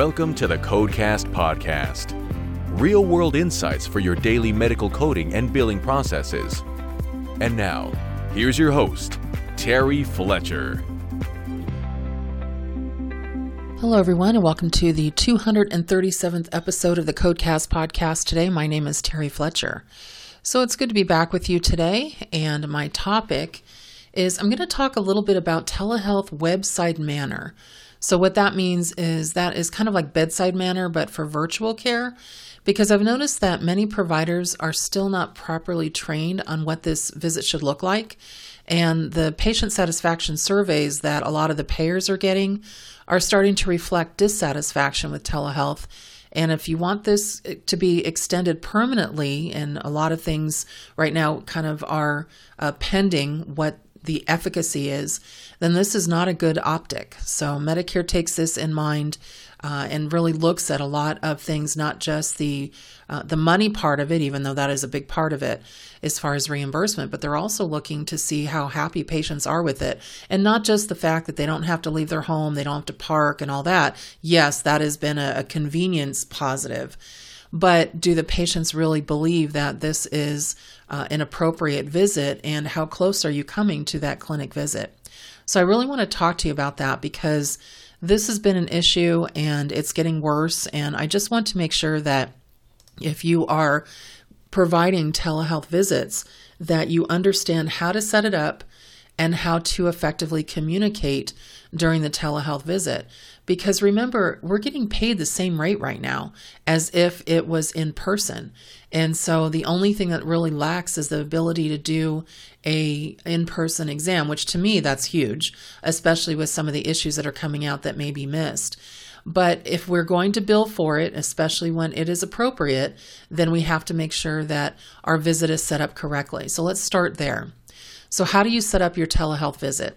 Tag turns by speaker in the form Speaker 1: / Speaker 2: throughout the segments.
Speaker 1: Welcome to the Codecast Podcast. Real world insights for your daily medical coding and billing processes. And now, here's your host, Terry Fletcher.
Speaker 2: Hello, everyone, and welcome to the 237th episode of the Codecast podcast. Today, my name is Terry Fletcher. So, it's good to be back with you today, and my topic is I'm going to talk a little bit about telehealth webside manner. So, what that means is that is kind of like bedside manner, but for virtual care, because I've noticed that many providers are still not properly trained on what this visit should look like. And the patient satisfaction surveys that a lot of the payers are getting are starting to reflect dissatisfaction with telehealth. And if you want this to be extended permanently, and a lot of things right now kind of are uh, pending what the efficacy is, then this is not a good optic. So Medicare takes this in mind uh, and really looks at a lot of things, not just the uh, the money part of it, even though that is a big part of it as far as reimbursement, but they're also looking to see how happy patients are with it, and not just the fact that they don't have to leave their home, they don't have to park, and all that. Yes, that has been a, a convenience positive but do the patients really believe that this is uh, an appropriate visit and how close are you coming to that clinic visit? So I really want to talk to you about that because this has been an issue and it's getting worse. And I just want to make sure that if you are providing telehealth visits, that you understand how to set it up and how to effectively communicate during the telehealth visit. Because remember, we're getting paid the same rate right now as if it was in person. And so the only thing that really lacks is the ability to do a in-person exam, which to me that's huge, especially with some of the issues that are coming out that may be missed. But if we're going to bill for it, especially when it is appropriate, then we have to make sure that our visit is set up correctly. So let's start there. So, how do you set up your telehealth visit?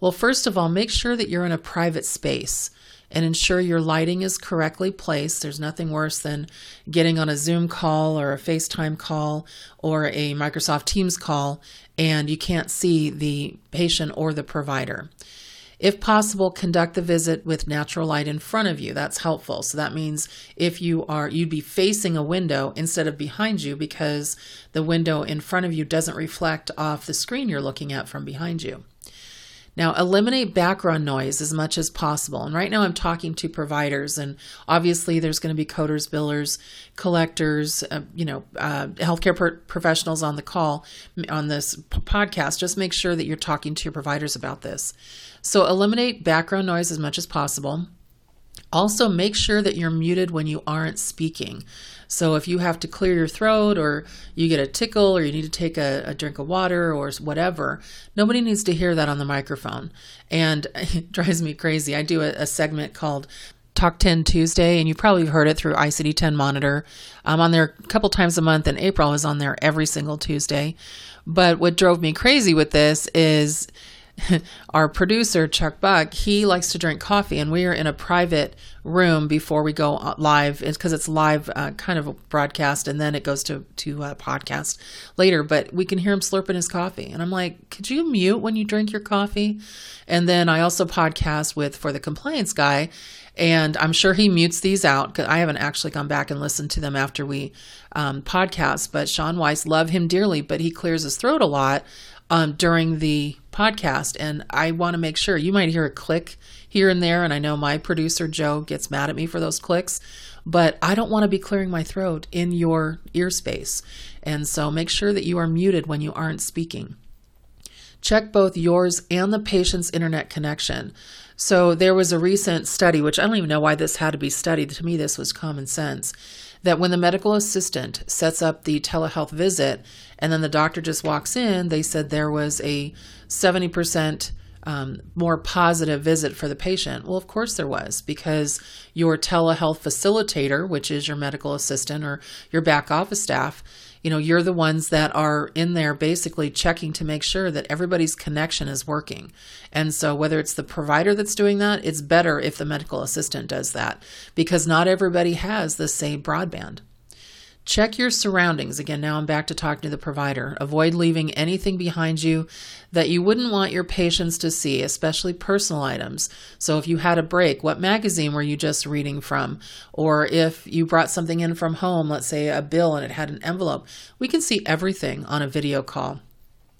Speaker 2: Well, first of all, make sure that you're in a private space and ensure your lighting is correctly placed. There's nothing worse than getting on a Zoom call or a FaceTime call or a Microsoft Teams call and you can't see the patient or the provider. If possible, conduct the visit with natural light in front of you. That's helpful. So that means if you are, you'd be facing a window instead of behind you because the window in front of you doesn't reflect off the screen you're looking at from behind you. Now, eliminate background noise as much as possible. And right now, I'm talking to providers, and obviously, there's going to be coders, billers, collectors, uh, you know, uh, healthcare per- professionals on the call on this p- podcast. Just make sure that you're talking to your providers about this. So, eliminate background noise as much as possible. Also, make sure that you're muted when you aren't speaking. So, if you have to clear your throat, or you get a tickle, or you need to take a, a, drink of water, or whatever, nobody needs to hear that on the microphone. And it drives me crazy. I do a, a segment called Talk 10 Tuesday, and you probably heard it through ICD 10 Monitor. I'm on there a couple times a month, and April is on there every single Tuesday. But what drove me crazy with this is our producer Chuck Buck, he likes to drink coffee, and we are in a private room before we go live. It's because it's live, uh, kind of a broadcast, and then it goes to to a podcast later. But we can hear him slurping his coffee, and I'm like, "Could you mute when you drink your coffee?" And then I also podcast with for the compliance guy, and I'm sure he mutes these out because I haven't actually gone back and listened to them after we um, podcast. But Sean Weiss, love him dearly, but he clears his throat a lot um, during the podcast. And I want to make sure you might hear a click here and there. And I know my producer, Joe, gets mad at me for those clicks, but I don't want to be clearing my throat in your ear space. And so make sure that you are muted when you aren't speaking. Check both yours and the patient's internet connection. So there was a recent study, which I don't even know why this had to be studied. To me, this was common sense that when the medical assistant sets up the telehealth visit and then the doctor just walks in, they said there was a 70% um, more positive visit for the patient? Well, of course there was, because your telehealth facilitator, which is your medical assistant or your back office staff, you know, you're the ones that are in there basically checking to make sure that everybody's connection is working. And so, whether it's the provider that's doing that, it's better if the medical assistant does that because not everybody has the same broadband. Check your surroundings. Again, now I'm back to talking to the provider. Avoid leaving anything behind you that you wouldn't want your patients to see, especially personal items. So, if you had a break, what magazine were you just reading from? Or if you brought something in from home, let's say a bill and it had an envelope, we can see everything on a video call.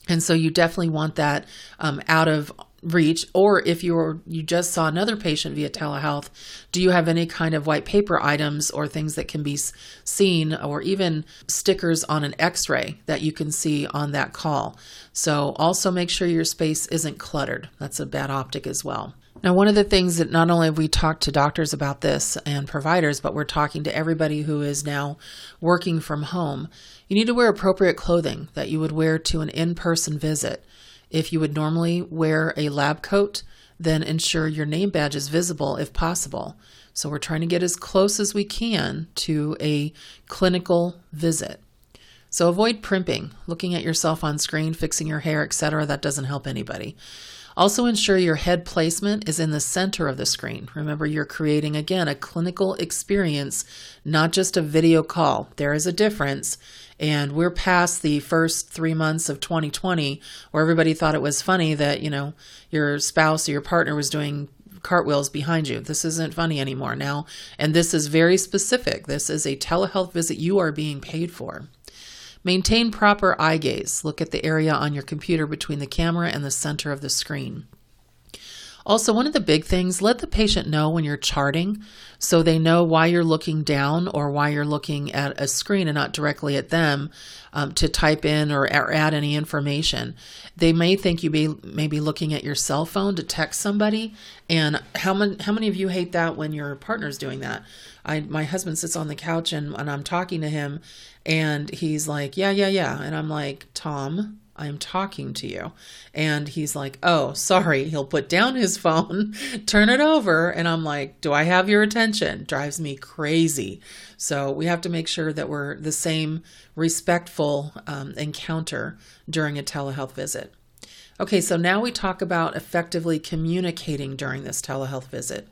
Speaker 2: And so you definitely want that um, out of reach or if you're you just saw another patient via telehealth do you have any kind of white paper items or things that can be seen or even stickers on an x-ray that you can see on that call so also make sure your space isn't cluttered that's a bad optic as well now, one of the things that not only have we talked to doctors about this and providers, but we're talking to everybody who is now working from home. You need to wear appropriate clothing that you would wear to an in person visit. If you would normally wear a lab coat, then ensure your name badge is visible if possible. So we're trying to get as close as we can to a clinical visit. So avoid primping, looking at yourself on screen, fixing your hair, etc. That doesn't help anybody. Also, ensure your head placement is in the center of the screen. Remember, you're creating again a clinical experience, not just a video call. There is a difference. And we're past the first three months of 2020 where everybody thought it was funny that, you know, your spouse or your partner was doing cartwheels behind you. This isn't funny anymore now. And this is very specific. This is a telehealth visit you are being paid for. Maintain proper eye gaze. Look at the area on your computer between the camera and the center of the screen. Also, one of the big things, let the patient know when you're charting so they know why you're looking down or why you're looking at a screen and not directly at them um, to type in or, or, add any information. They may think you be looking at your cell phone to text somebody. And how many, how many of you hate that when your partner's doing that? I, my husband sits on the couch and, and I'm talking to him and he's like, yeah, yeah, yeah. And I'm like, Tom, I'm talking to you. And he's like, Oh, sorry. He'll put down his phone, turn it over. And I'm like, Do I have your attention? Drives me crazy. So we have to make sure that we're the same respectful um, encounter during a telehealth visit. Okay, so now we talk about effectively communicating during this telehealth visit.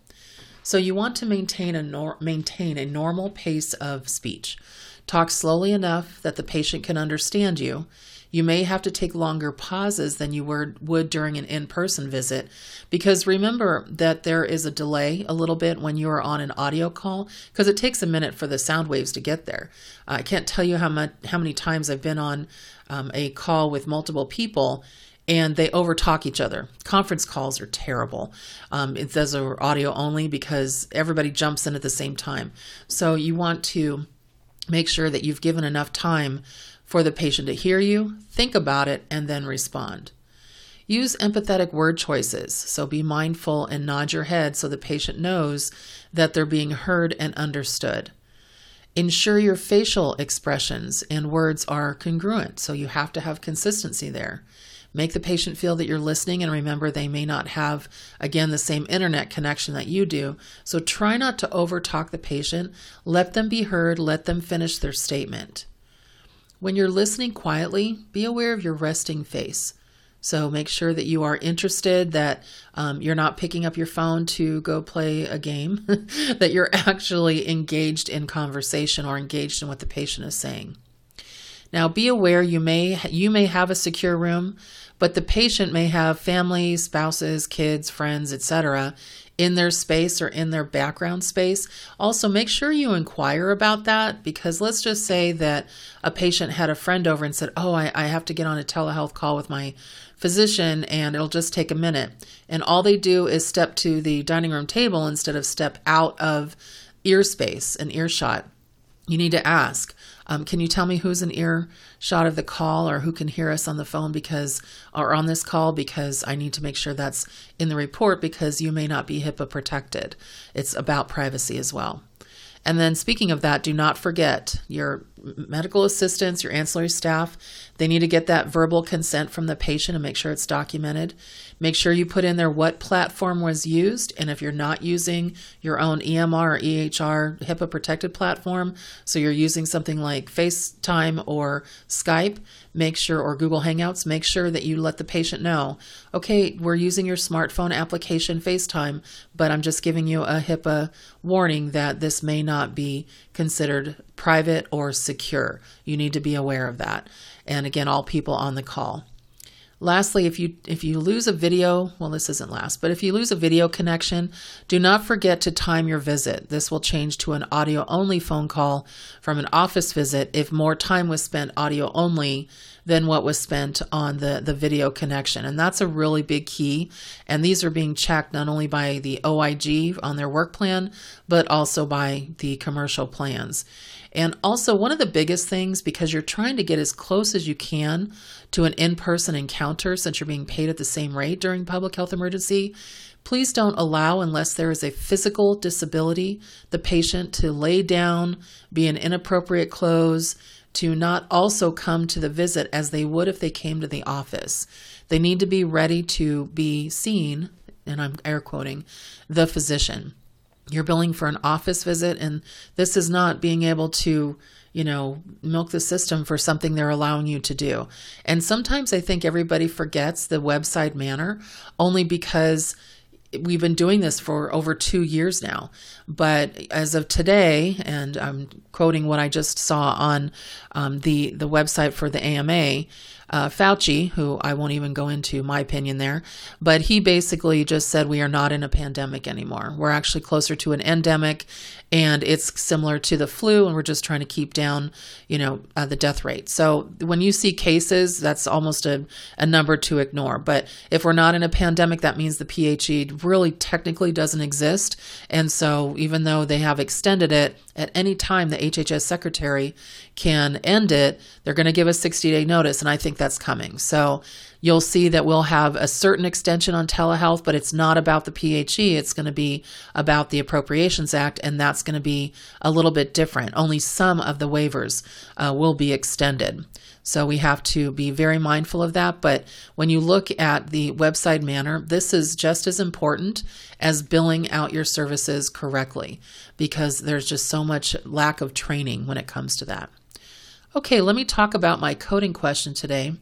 Speaker 2: So you want to maintain a nor- maintain a normal pace of speech. Talk slowly enough that the patient can understand you you may have to take longer pauses than you would during an in person visit because remember that there is a delay a little bit when you are on an audio call because it takes a minute for the sound waves to get there. I can't tell you how, much, how many times I've been on um, a call with multiple people and they overtalk each other. Conference calls are terrible. Um, it says are audio only because everybody jumps in at the same time. So you want to make sure that you've given enough time for the patient to hear you, think about it, and then respond. Use empathetic word choices, so be mindful and nod your head so the patient knows that they're being heard and understood. Ensure your facial expressions and words are congruent, so you have to have consistency there. Make the patient feel that you're listening and remember they may not have, again, the same internet connection that you do. So try not to overtalk the patient. Let them be heard, let them finish their statement. When you're listening quietly, be aware of your resting face. So make sure that you are interested, that um, you're not picking up your phone to go play a game, that you're actually engaged in conversation or engaged in what the patient is saying. Now be aware you may you may have a secure room, but the patient may have family, spouses, kids, friends, etc in their space or in their background space. Also, make sure you inquire about that because let's just say that a patient had a friend over and said, Oh, I, I have to get on a telehealth call with my physician and it'll just take a minute. And all they do is step to the dining room table instead of step out of ear space and earshot. You need to ask, um, can you tell me who's an earshot of the call or who can hear us on the phone because, or on this call because I need to make sure that's in the report because you may not be HIPAA protected. It's about privacy as well. And then, speaking of that, do not forget your medical assistants, your ancillary staff, they need to get that verbal consent from the patient and make sure it's documented. Make sure you put in there what platform was used. And if you're not using your own EMR or EHR HIPAA protected platform, so you're using something like FaceTime or Skype, make sure, or Google Hangouts, make sure that you let the patient know, okay, we're using your smartphone application FaceTime, but I'm just giving you a HIPAA warning that this may not be considered private or secure. You need to be aware of that. And again, all people on the call. Lastly, if you if you lose a video, well this isn't last, but if you lose a video connection, do not forget to time your visit. This will change to an audio only phone call from an office visit if more time was spent audio only than what was spent on the the video connection. And that's a really big key. And these are being checked not only by the OIG on their work plan, but also by the commercial plans. And also, one of the biggest things, because you're trying to get as close as you can to an in person encounter since you're being paid at the same rate during public health emergency, please don't allow, unless there is a physical disability, the patient to lay down, be in inappropriate clothes, to not also come to the visit as they would if they came to the office. They need to be ready to be seen, and I'm air quoting, the physician you're billing for an office visit and this is not being able to you know milk the system for something they're allowing you to do and sometimes i think everybody forgets the webside manner only because we've been doing this for over two years now. But as of today, and I'm quoting what I just saw on um, the the website for the AMA, uh, Fauci, who I won't even go into my opinion there, but he basically just said we are not in a pandemic anymore. We're actually closer to an endemic, and it's similar to the flu, and we're just trying to keep down, you know, uh, the death rate. So when you see cases, that's almost a, a number to ignore. But if we're not in a pandemic, that means the PHE really technically doesn't exist. And so even though they have extended it, at any time the HHS secretary can end it, they're going to give a 60 day notice. And I think that's coming. So you'll see that we'll have a certain extension on telehealth, but it's not about the PHE. It's going to be about the Appropriations Act, and that's going to be a little bit different. Only some of the waivers uh, will be extended. So we have to be very mindful of that. But when you look at the webside manner, this is just as important as billing out your services correctly because there's just so much lack of training when it comes to that. Okay, let me talk about my coding question today.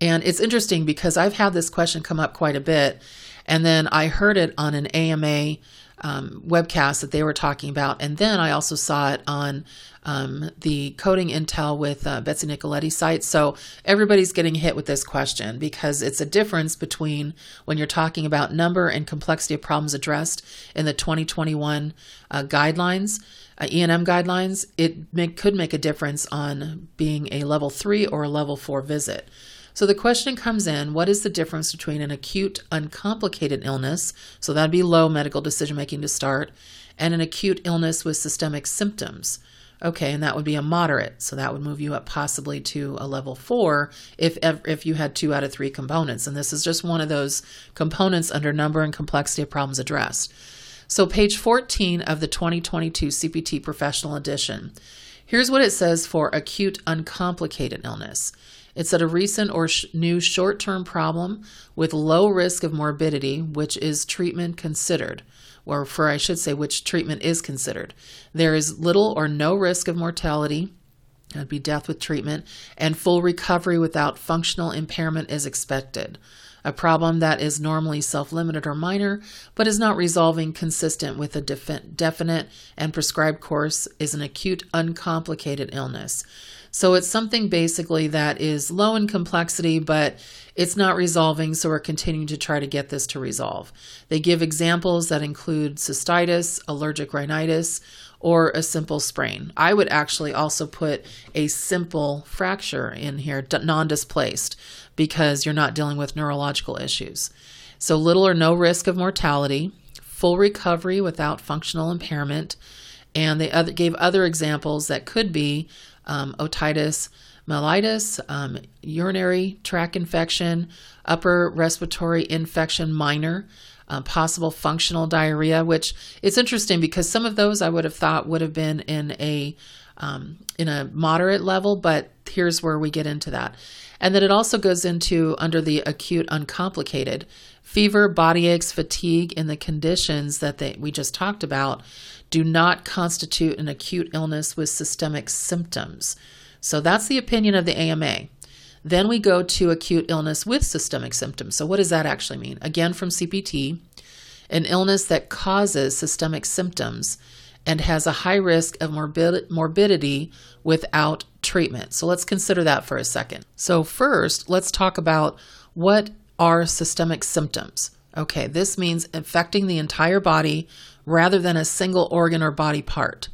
Speaker 2: And it's interesting because I've had this question come up quite a bit. And then I heard it on an AMA um, webcast that they were talking about. And then I also saw it on um, the Coding Intel with uh, Betsy Nicoletti's site. So everybody's getting hit with this question because it's a difference between when you're talking about number and complexity of problems addressed in the 2021 uh, guidelines. Uh, E&M guidelines, it could make a difference on being a level three or a level four visit. So the question comes in what is the difference between an acute, uncomplicated illness, so that'd be low medical decision making to start, and an acute illness with systemic symptoms? Okay, and that would be a moderate, so that would move you up possibly to a level four if if you had two out of three components, and this is just one of those components under number and complexity of problems addressed. So, page 14 of the 2022 CPT Professional Edition. Here's what it says for acute uncomplicated illness. It's at a recent or sh- new short term problem with low risk of morbidity, which is treatment considered, or for I should say, which treatment is considered. There is little or no risk of mortality. That'd be death with treatment, and full recovery without functional impairment is expected. A problem that is normally self limited or minor, but is not resolving consistent with a definite and prescribed course, is an acute, uncomplicated illness. So it's something basically that is low in complexity, but it's not resolving. So we're continuing to try to get this to resolve. They give examples that include cystitis, allergic rhinitis, or a simple sprain. I would actually also put a simple fracture in here, non displaced, because you're not dealing with neurological issues. So little or no risk of mortality, full recovery without functional impairment. And they other, gave other examples that could be um, otitis mellitus, um, urinary tract infection, upper respiratory infection minor, uh, possible functional diarrhea, which it's interesting because some of those I would have thought would have been in a um, in a moderate level, but here's where we get into that. And then it also goes into under the acute uncomplicated fever, body aches, fatigue, and the conditions that they, we just talked about do not constitute an acute illness with systemic symptoms. So that's the opinion of the AMA. Then we go to acute illness with systemic symptoms. So, what does that actually mean? Again, from CPT, an illness that causes systemic symptoms and has a high risk of morbid- morbidity without treatment. So let's consider that for a second. So, first, let's talk about what are systemic symptoms. Okay, this means affecting the entire body rather than a single organ or body part.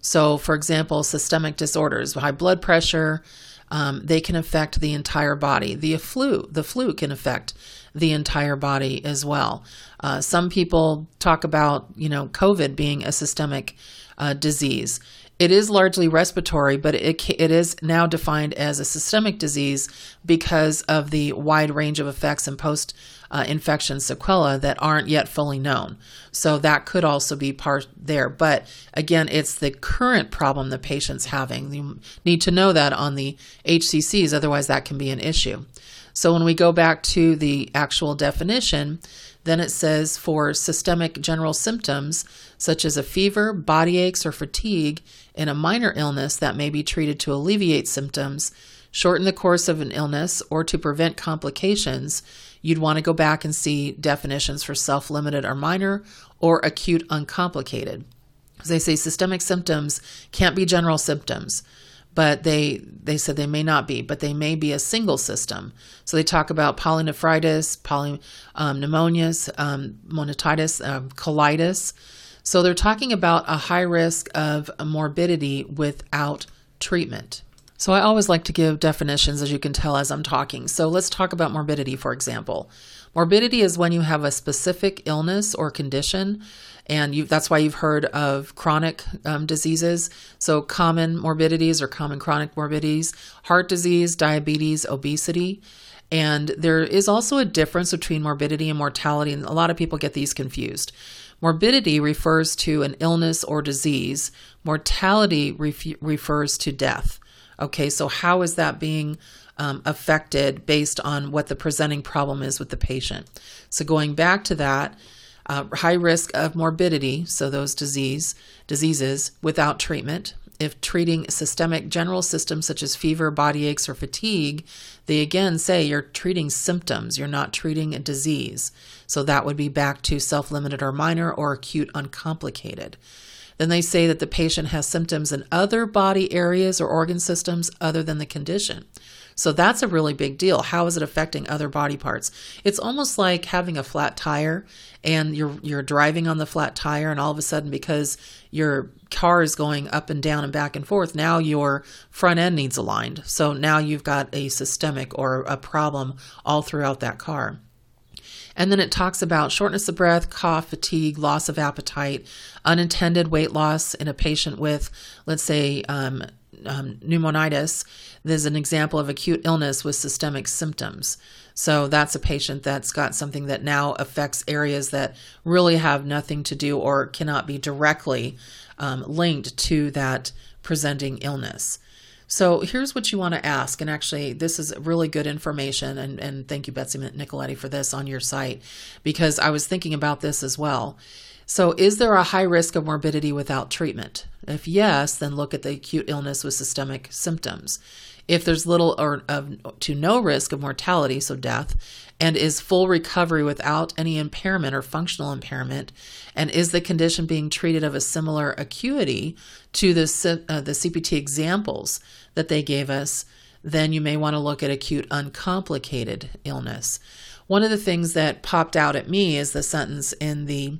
Speaker 2: So, for example, systemic disorders, high blood pressure, um, they can affect the entire body. The flu, the flu can affect the entire body as well. Uh, some people talk about, you know, COVID being a systemic uh, disease. It is largely respiratory, but it, it is now defined as a systemic disease because of the wide range of effects and post uh, infection sequelae that aren't yet fully known. So that could also be part there. But again, it's the current problem the patient's having. You need to know that on the HCCs, otherwise, that can be an issue. So when we go back to the actual definition, then it says for systemic general symptoms such as a fever, body aches, or fatigue in a minor illness that may be treated to alleviate symptoms, shorten the course of an illness, or to prevent complications, you'd want to go back and see definitions for self limited or minor or acute uncomplicated. As they say, systemic symptoms can't be general symptoms but they they said they may not be, but they may be a single system. So they talk about pyelonephritis, poly um, pneumonias, um, monotitis, um, colitis. So they're talking about a high risk of morbidity without treatment. So I always like to give definitions, as you can tell as I'm talking. So let's talk about morbidity, for example. Morbidity is when you have a specific illness or condition and you, that's why you've heard of chronic um, diseases. So, common morbidities or common chronic morbidities, heart disease, diabetes, obesity. And there is also a difference between morbidity and mortality, and a lot of people get these confused. Morbidity refers to an illness or disease, mortality ref- refers to death. Okay, so how is that being um, affected based on what the presenting problem is with the patient? So, going back to that, uh, high risk of morbidity, so those disease diseases without treatment. If treating systemic general systems such as fever, body aches, or fatigue, they again say you're treating symptoms, you're not treating a disease. So that would be back to self limited or minor or acute uncomplicated. Then they say that the patient has symptoms in other body areas or organ systems other than the condition. So that's a really big deal. How is it affecting other body parts? It's almost like having a flat tire and you're you're driving on the flat tire and all of a sudden because your car is going up and down and back and forth, now your front end needs aligned. So now you've got a systemic or a problem all throughout that car. And then it talks about shortness of breath, cough, fatigue, loss of appetite, unintended weight loss in a patient with, let's say, um, um, pneumonitis, there's an example of acute illness with systemic symptoms. So that's a patient that's got something that now affects areas that really have nothing to do or cannot be directly um, linked to that presenting illness. So here's what you want to ask. And actually, this is really good information. And, and thank you, Betsy Nicoletti, for this on your site, because I was thinking about this as well. So, is there a high risk of morbidity without treatment? If yes, then look at the acute illness with systemic symptoms. If there's little or to no risk of mortality, so death, and is full recovery without any impairment or functional impairment, and is the condition being treated of a similar acuity to the, uh, the CPT examples that they gave us, then you may want to look at acute uncomplicated illness. One of the things that popped out at me is the sentence in the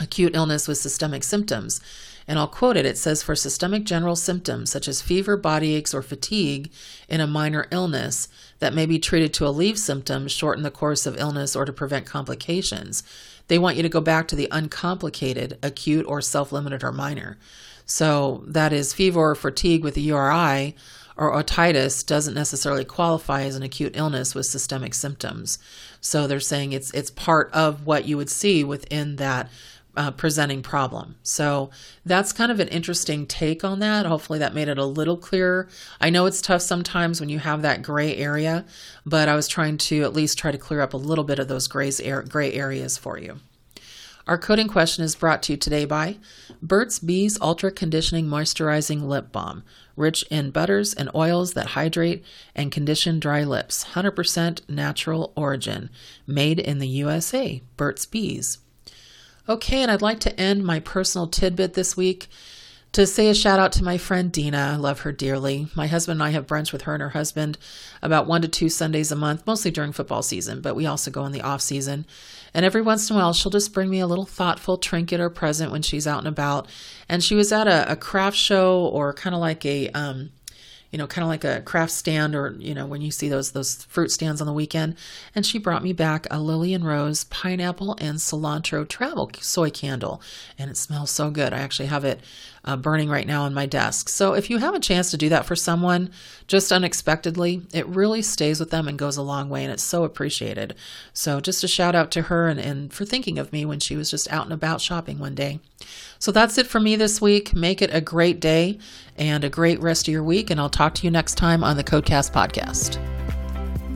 Speaker 2: acute illness with systemic symptoms. And I'll quote it. It says, For systemic general symptoms such as fever, body aches, or fatigue in a minor illness that may be treated to alleviate symptoms, shorten the course of illness, or to prevent complications, they want you to go back to the uncomplicated, acute, or self limited or minor. So that is fever or fatigue with a URI or otitis doesn't necessarily qualify as an acute illness with systemic symptoms. So they're saying it's it's part of what you would see within that uh, presenting problem. So that's kind of an interesting take on that. Hopefully, that made it a little clearer. I know it's tough sometimes when you have that gray area, but I was trying to at least try to clear up a little bit of those gray areas for you. Our coding question is brought to you today by Burt's Bees Ultra Conditioning Moisturizing Lip Balm, rich in butters and oils that hydrate and condition dry lips. 100% natural origin, made in the USA. Burt's Bees. Okay, and I'd like to end my personal tidbit this week to say a shout out to my friend Dina. I love her dearly. My husband and I have brunch with her and her husband about one to two Sundays a month, mostly during football season, but we also go in the off season. And every once in a while, she'll just bring me a little thoughtful trinket or present when she's out and about. And she was at a, a craft show or kind of like a, um, you know, kind of like a craft stand or, you know, when you see those those fruit stands on the weekend. And she brought me back a Lily and Rose pineapple and cilantro travel soy candle. And it smells so good. I actually have it uh, burning right now on my desk. So if you have a chance to do that for someone just unexpectedly, it really stays with them and goes a long way. And it's so appreciated. So just a shout out to her and, and for thinking of me when she was just out and about shopping one day. So that's it for me this week. Make it a great day and a great rest of your week. And I'll talk to you next time on the Codecast podcast.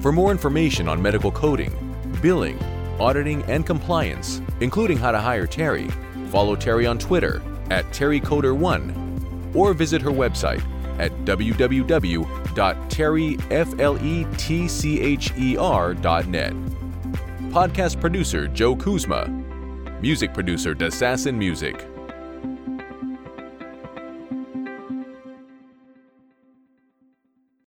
Speaker 1: For more information on medical coding, billing, auditing, and compliance, including how to hire Terry, follow Terry on Twitter at TerryCoder1 or visit her website at www.terryfletcher.net. Podcast producer Joe Kuzma. Music producer Dassassin Music.